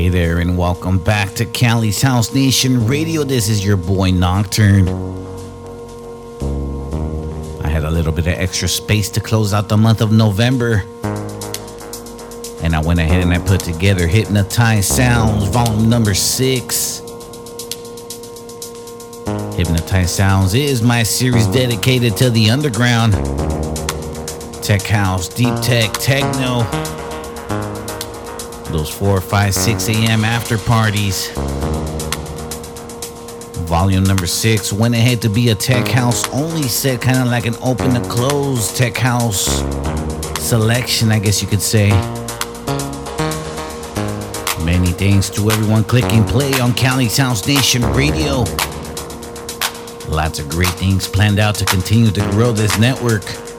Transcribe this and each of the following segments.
Hey there, and welcome back to Cali's House Nation Radio. This is your boy Nocturne. I had a little bit of extra space to close out the month of November. And I went ahead and I put together Hypnotized Soundz, volume number six. Hypnotized Soundz is my series dedicated to the underground, tech house, deep tech, techno, those 4, 5, 6 a.m. after parties. Volume number six went ahead to be a tech house only set, kind of like an open to close tech house selection, I guess you could say. Many thanks to everyone clicking play on Cali's House Nation Radio. Lots of great things planned out to continue to grow this network.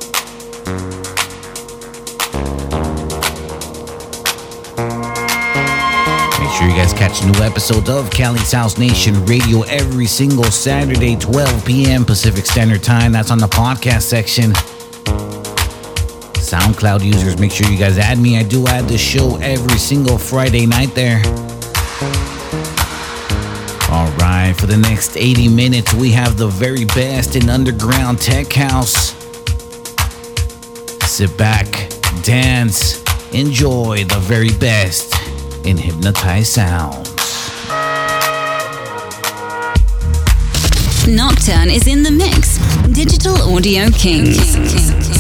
Catch new episodes of Cali's House Nation Radio every single Saturday, 12 p.m. Pacific Standard Time. That's on the podcast section. SoundCloud users, make sure you guys add me. I do add the show every single Friday night there. All right, for the next 80 minutes, we have the very best in underground tech house. Sit back, dance, enjoy the very best in hypnotized sounds. Nocturne is in the mix. Digital Audio Kings.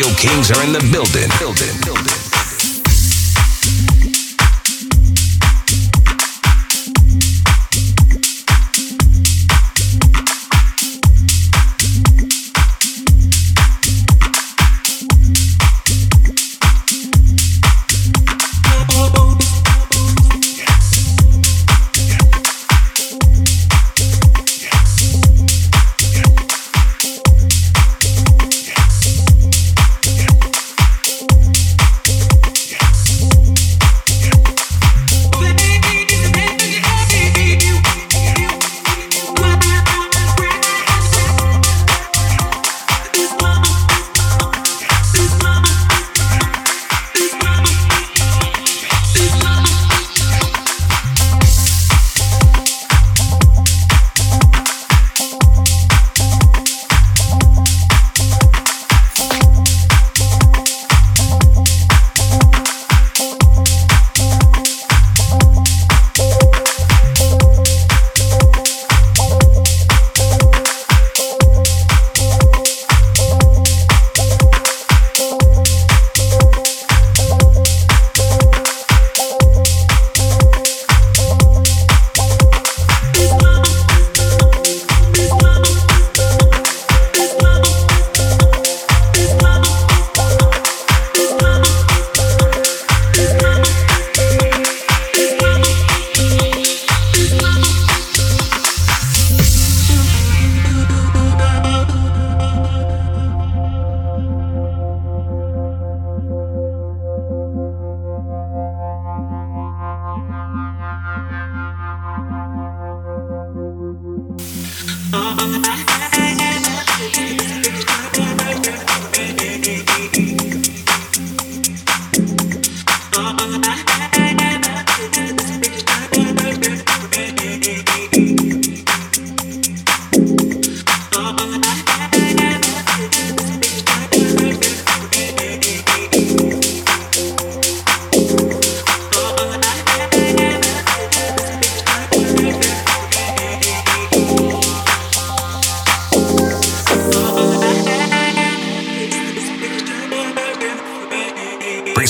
Audio Kings are in the building. Building. Building.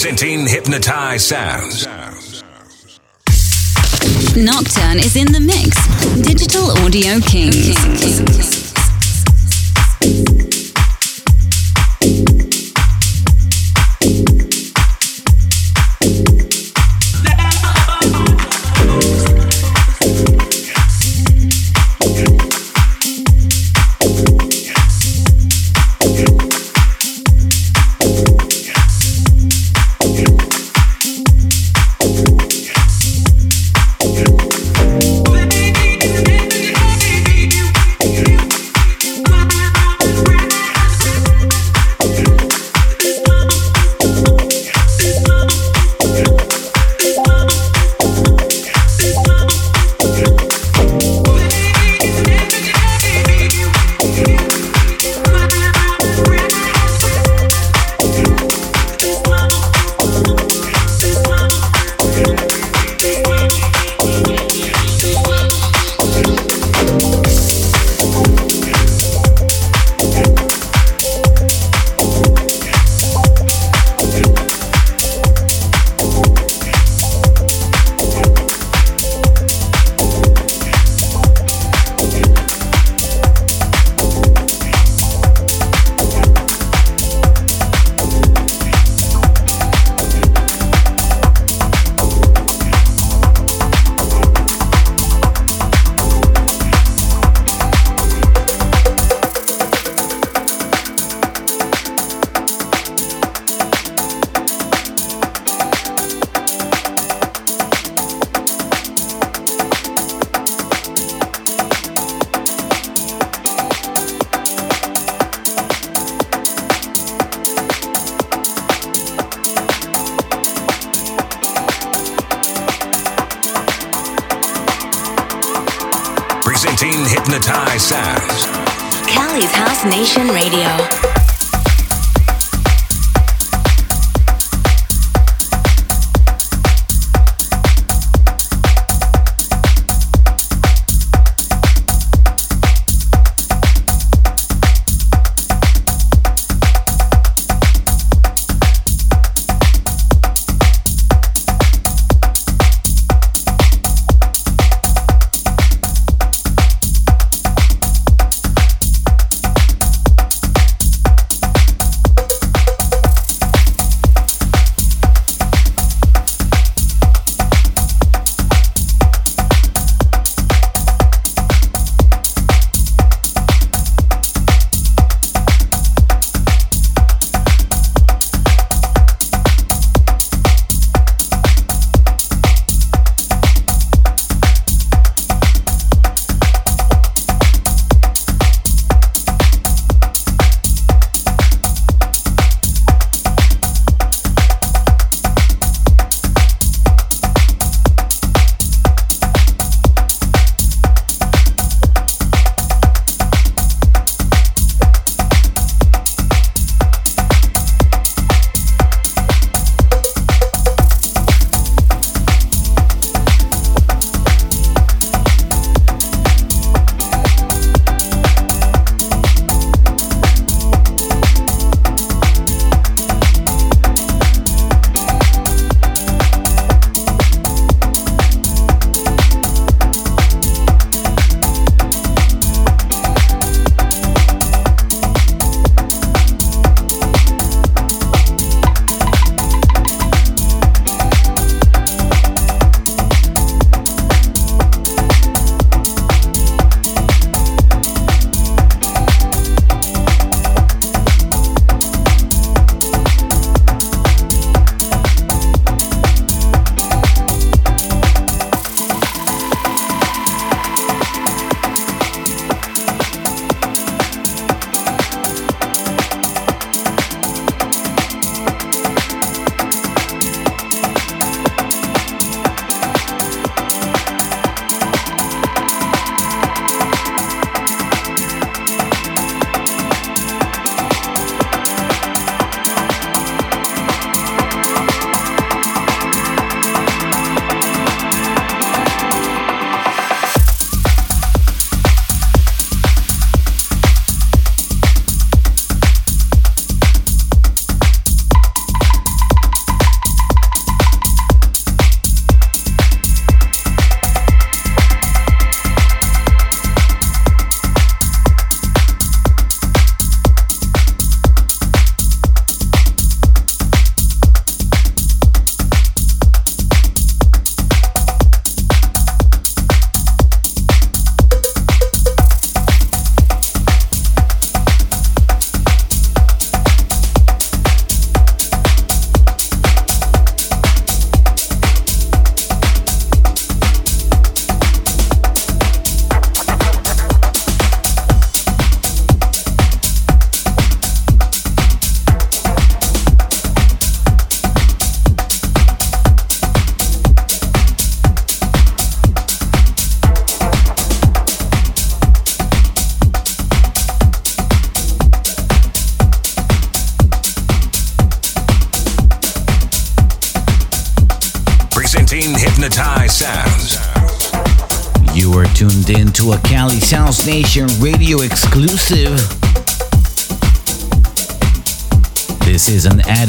Hypnotize Sounds. Nocturne is in the mix. Digital Audio Kings.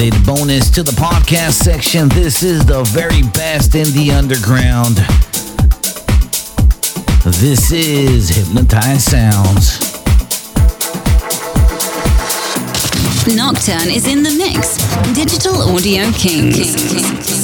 Added bonus to the podcast section. This is the very best in the underground. This is Hypnotized Soundz. Nocturne is in the mix. Digital Audio Kings.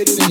Give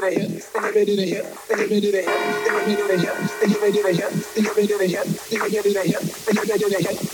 do that.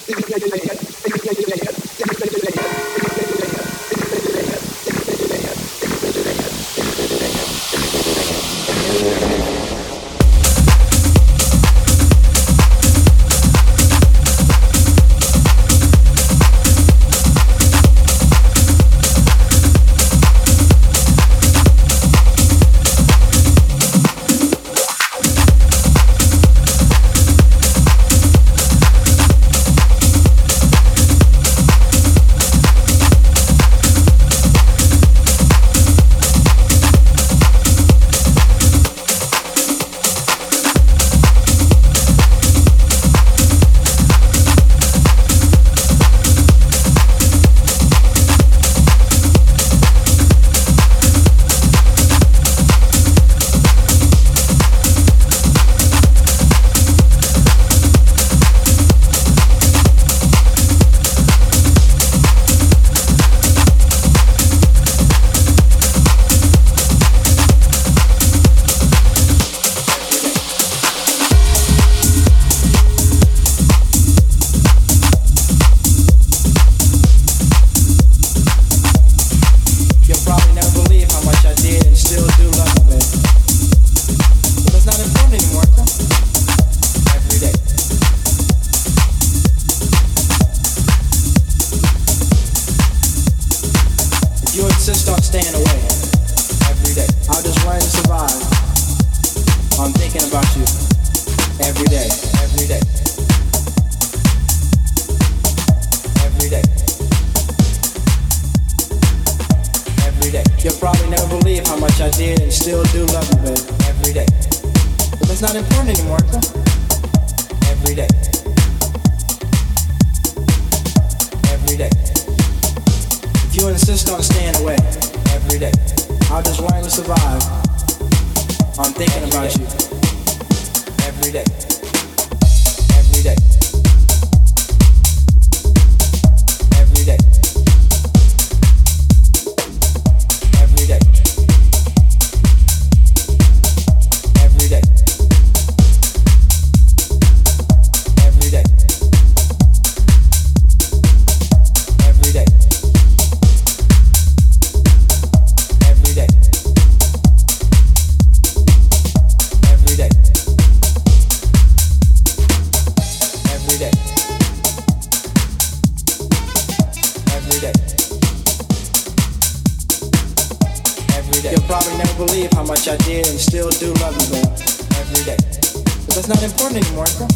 That's not important anymore, April.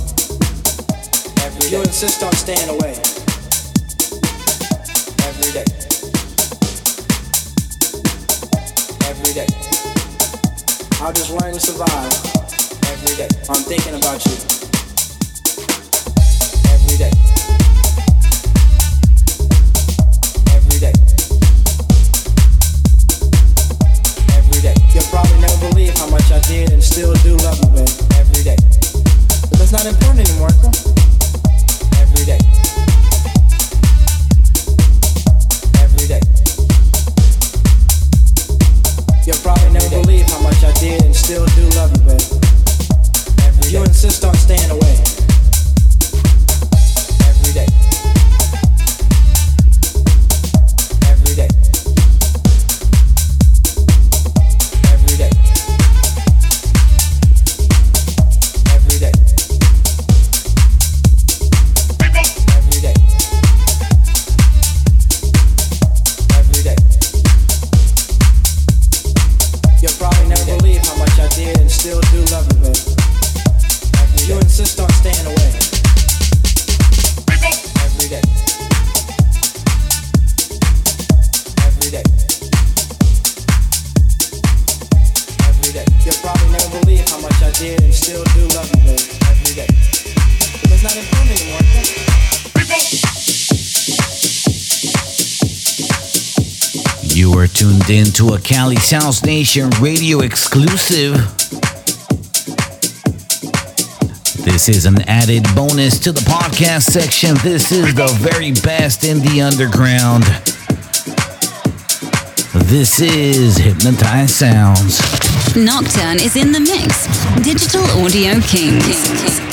Every you day. insist on staying away. Every day. Every day. How does one survive every day? I'm thinking about you. Every day. Cali Nation radio exclusive. This is an added bonus to the podcast section. This is the very best in the underground. This is Hypnotized Soundz. Nocturne is in the mix. Digital Audio king Kings.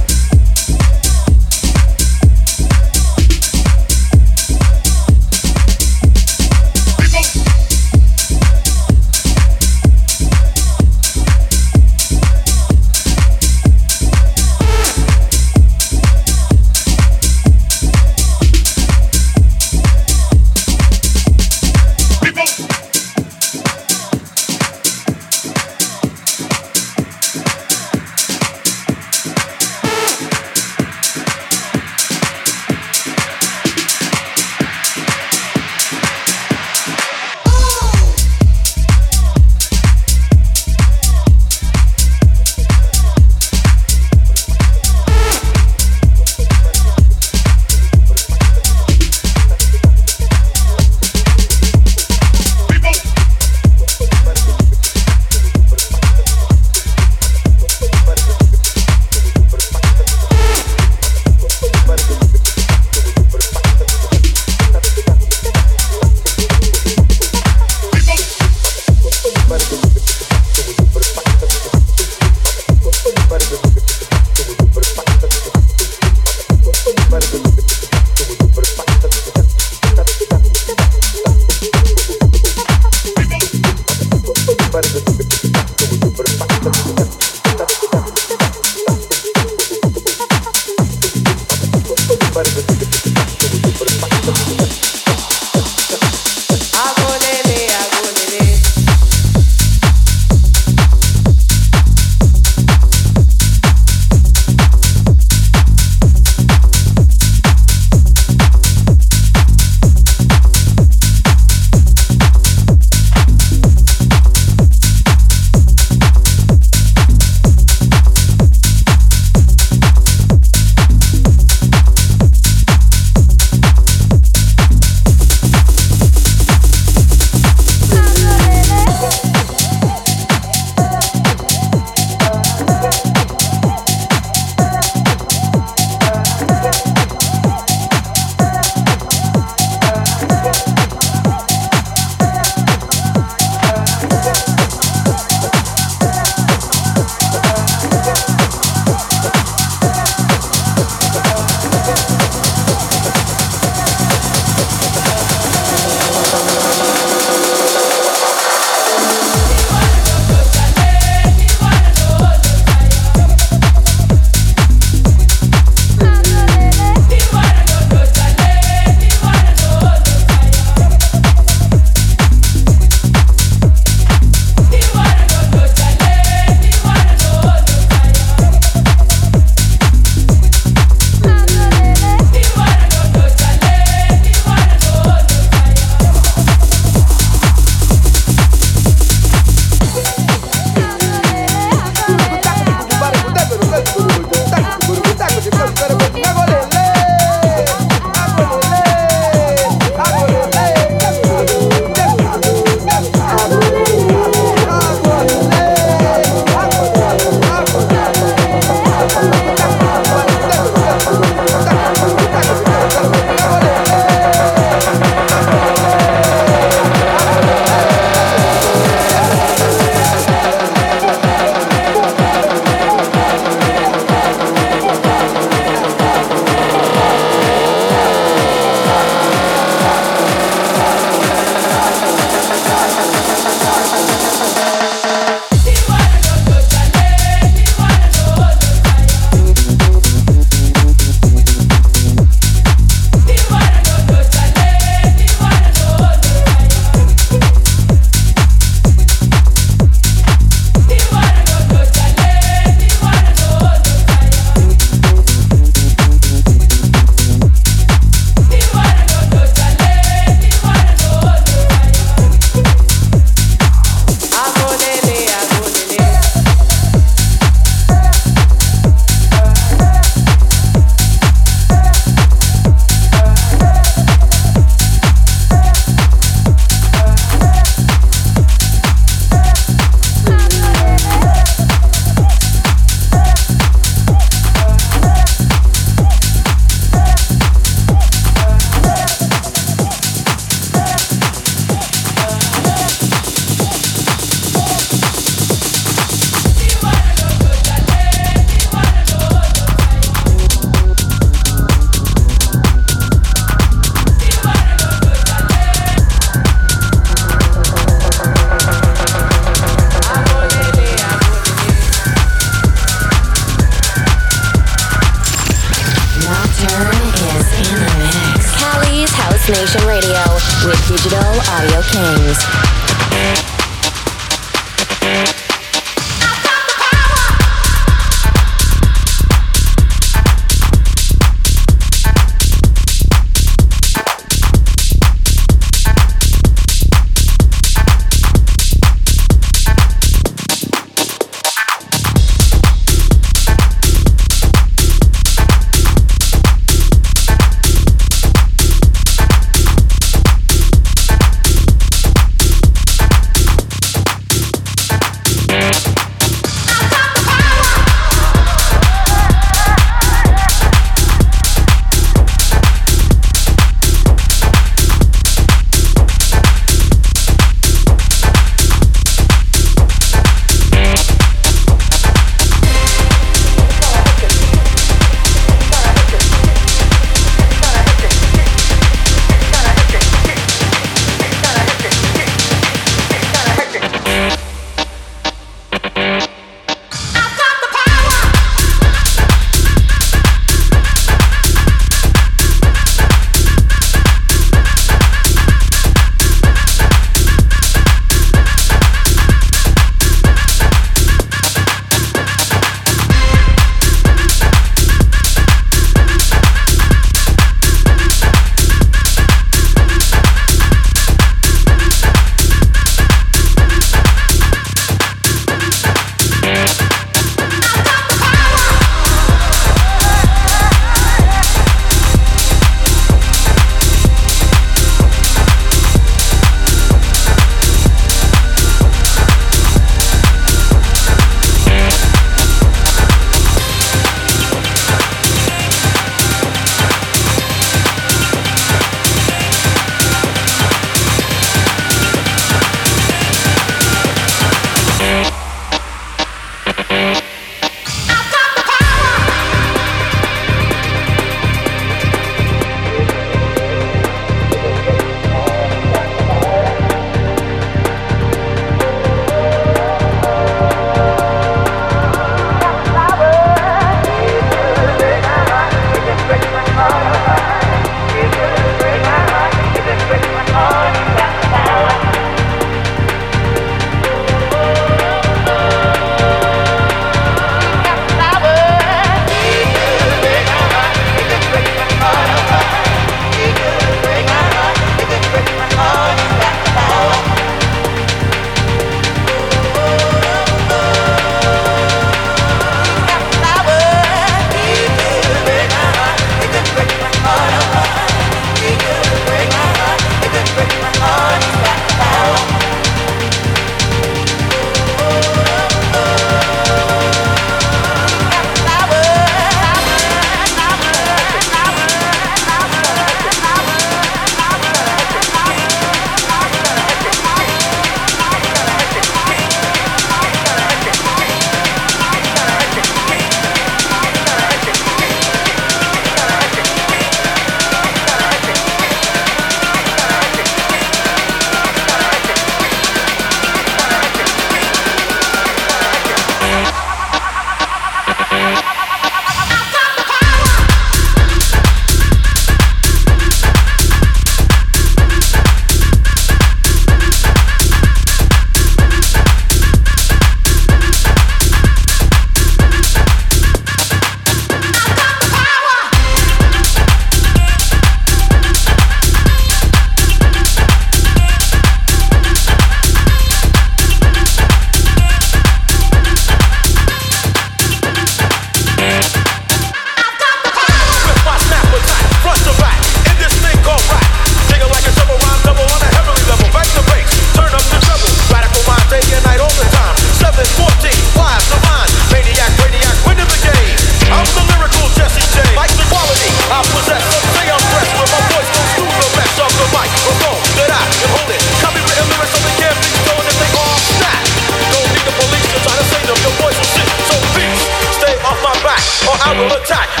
double attack.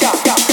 down, got, down.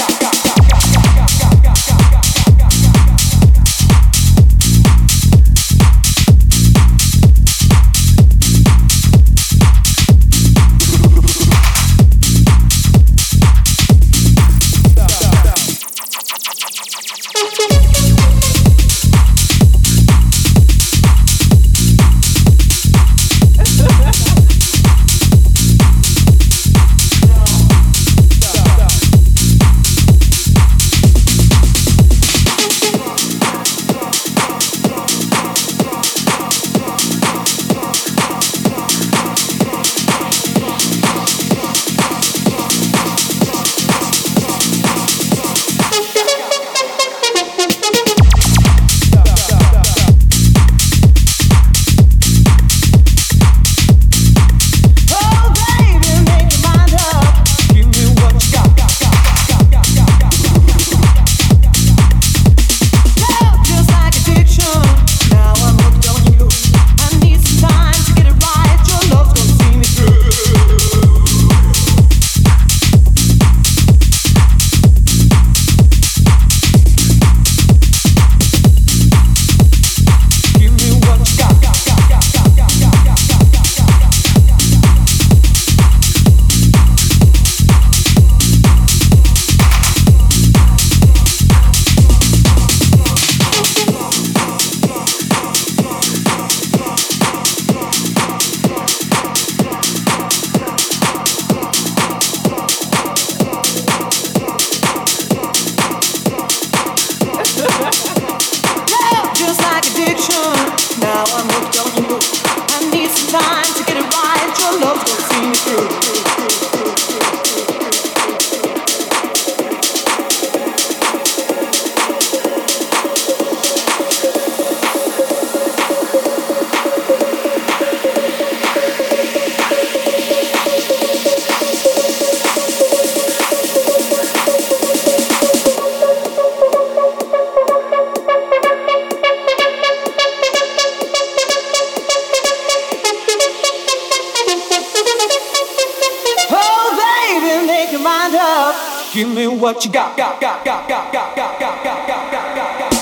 Give me what you got, got, got, got, got, got, got, got, got, got, got,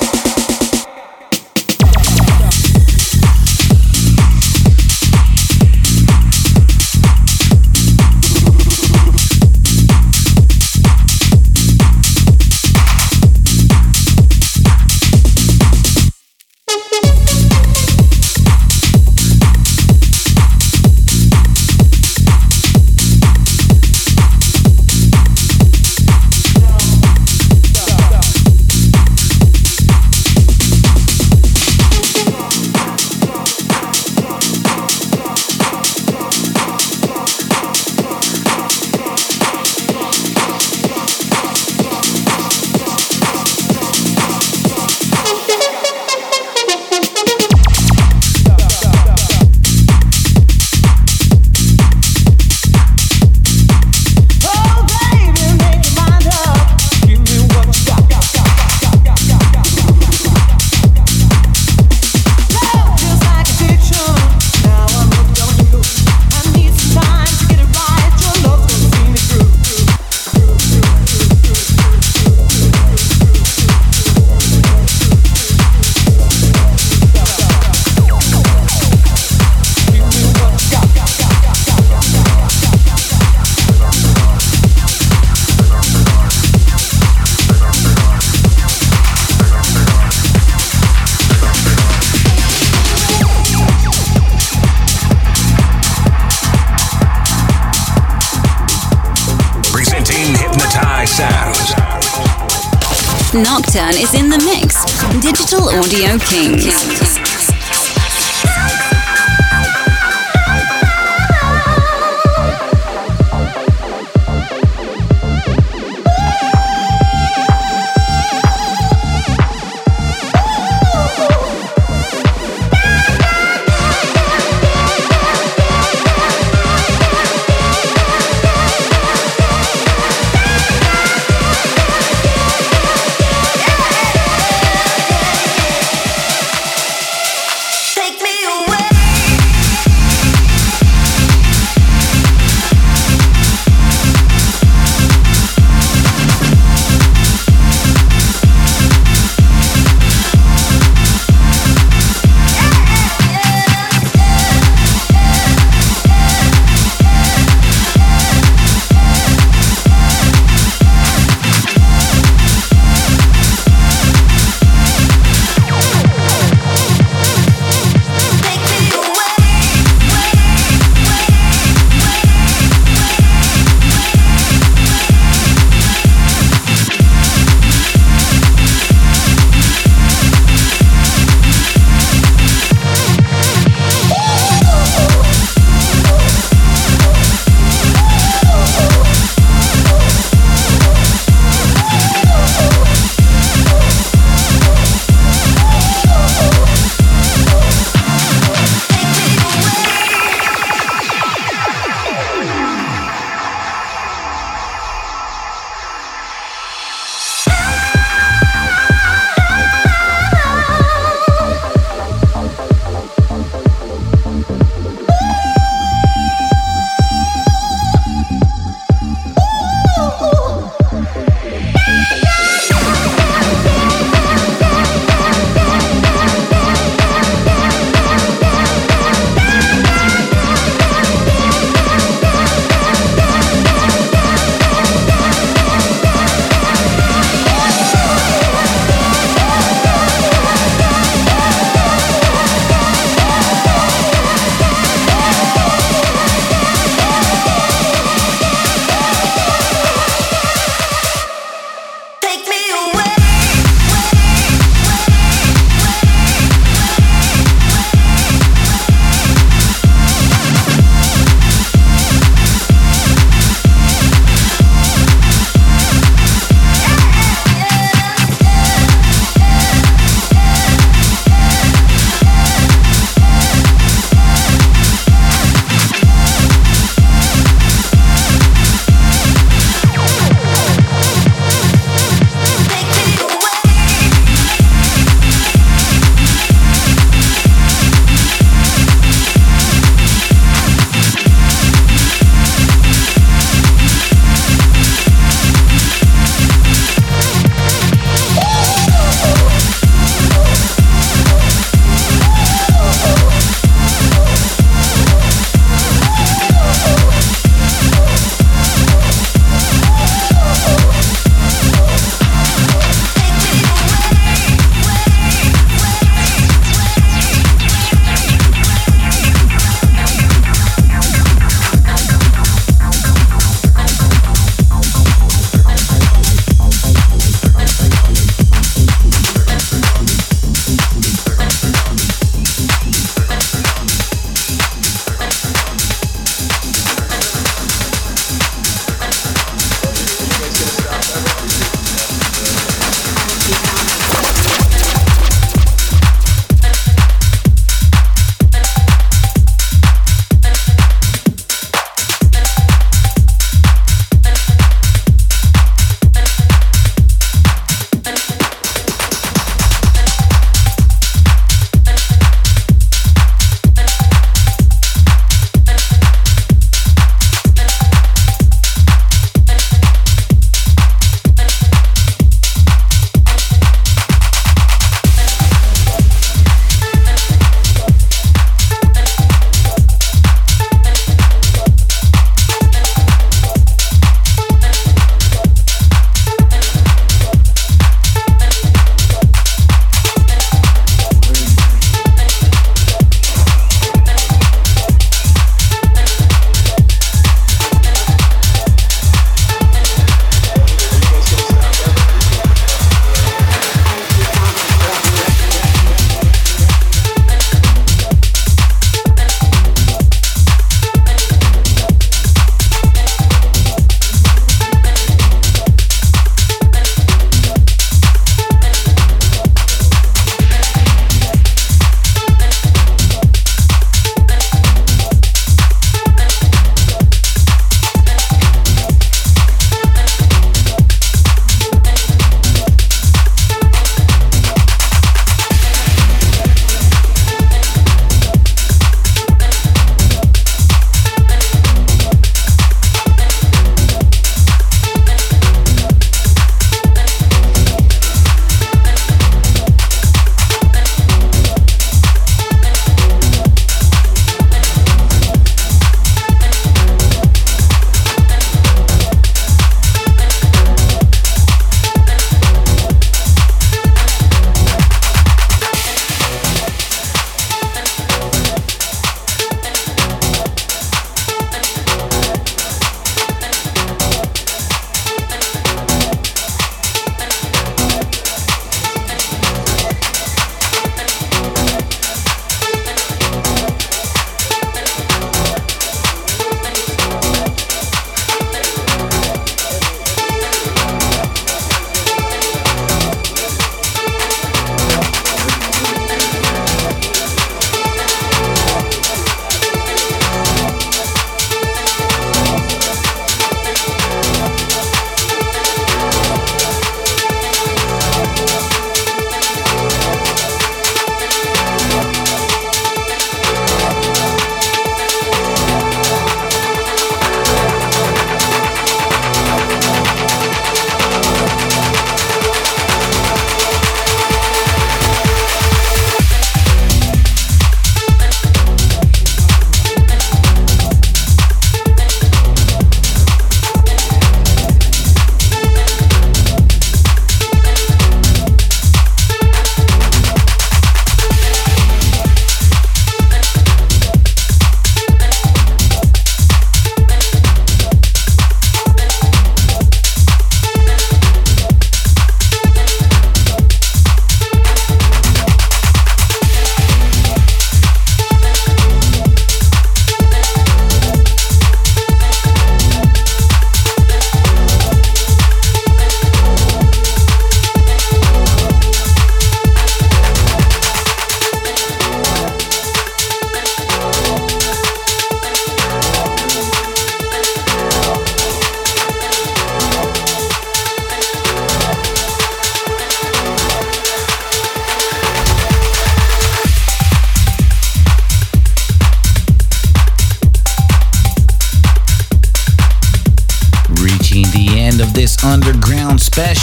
is in the mix. Digital Audio Kings.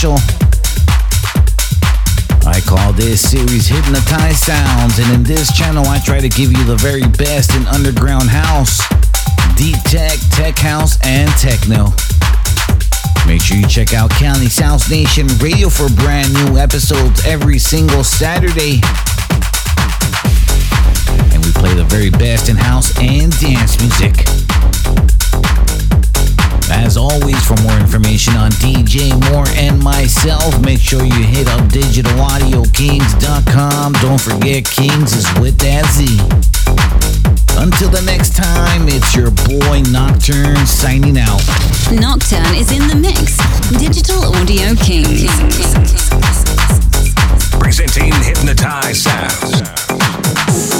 Special. I call this series Hypnotized Soundz, and in this channel, I try to give you the very best in underground house, deep tech, tech house, and techno. Make sure you check out Cali Sounds Nation Radio for brand new episodes every single Saturday. And we play the very best in house and dance music. As always, for more information on DJ Moore and myself, make sure you hit up digitalaudiokings.com. Don't forget, Kings is with that Z. Until the next time, it's your boy Nocturne signing out. Nocturne is in the mix. Digital Audio Kings. Presenting Hypnotized Soundz.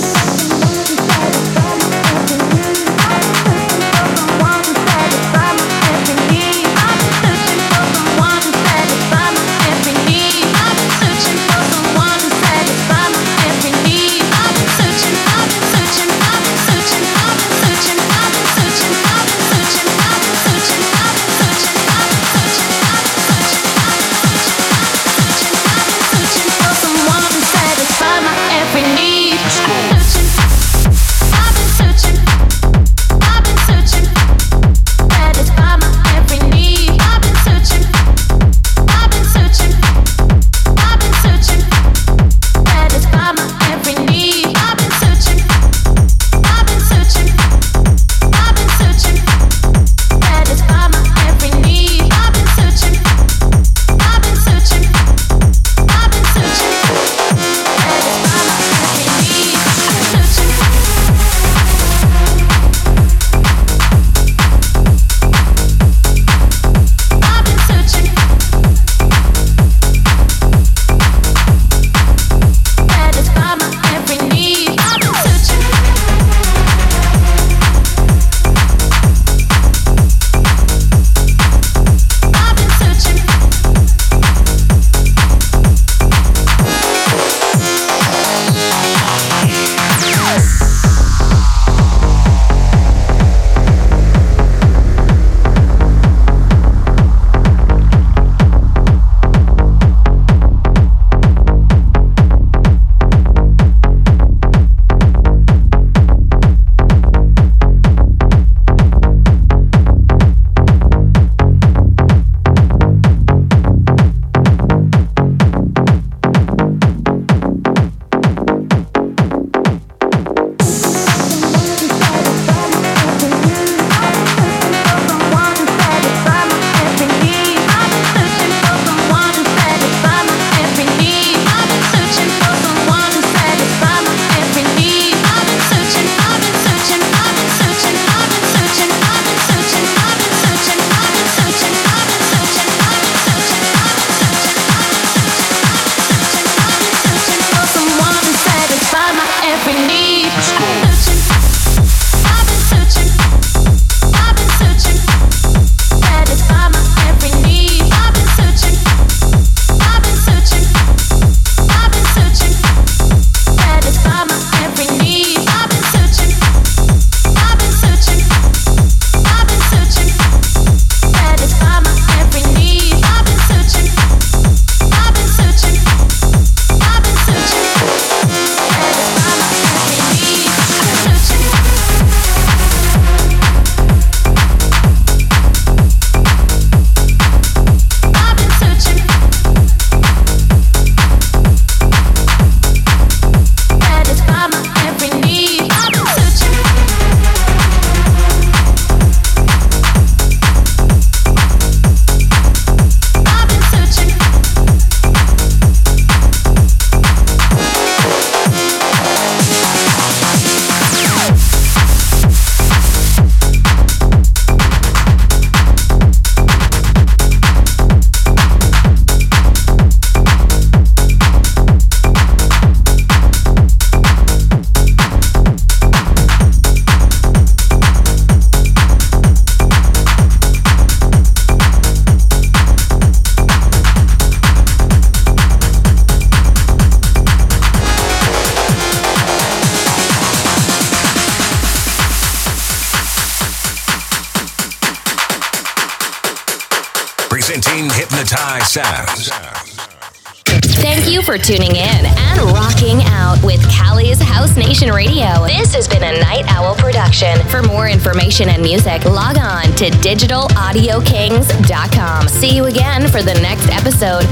digitalaudiokings.com. See you again for the next episode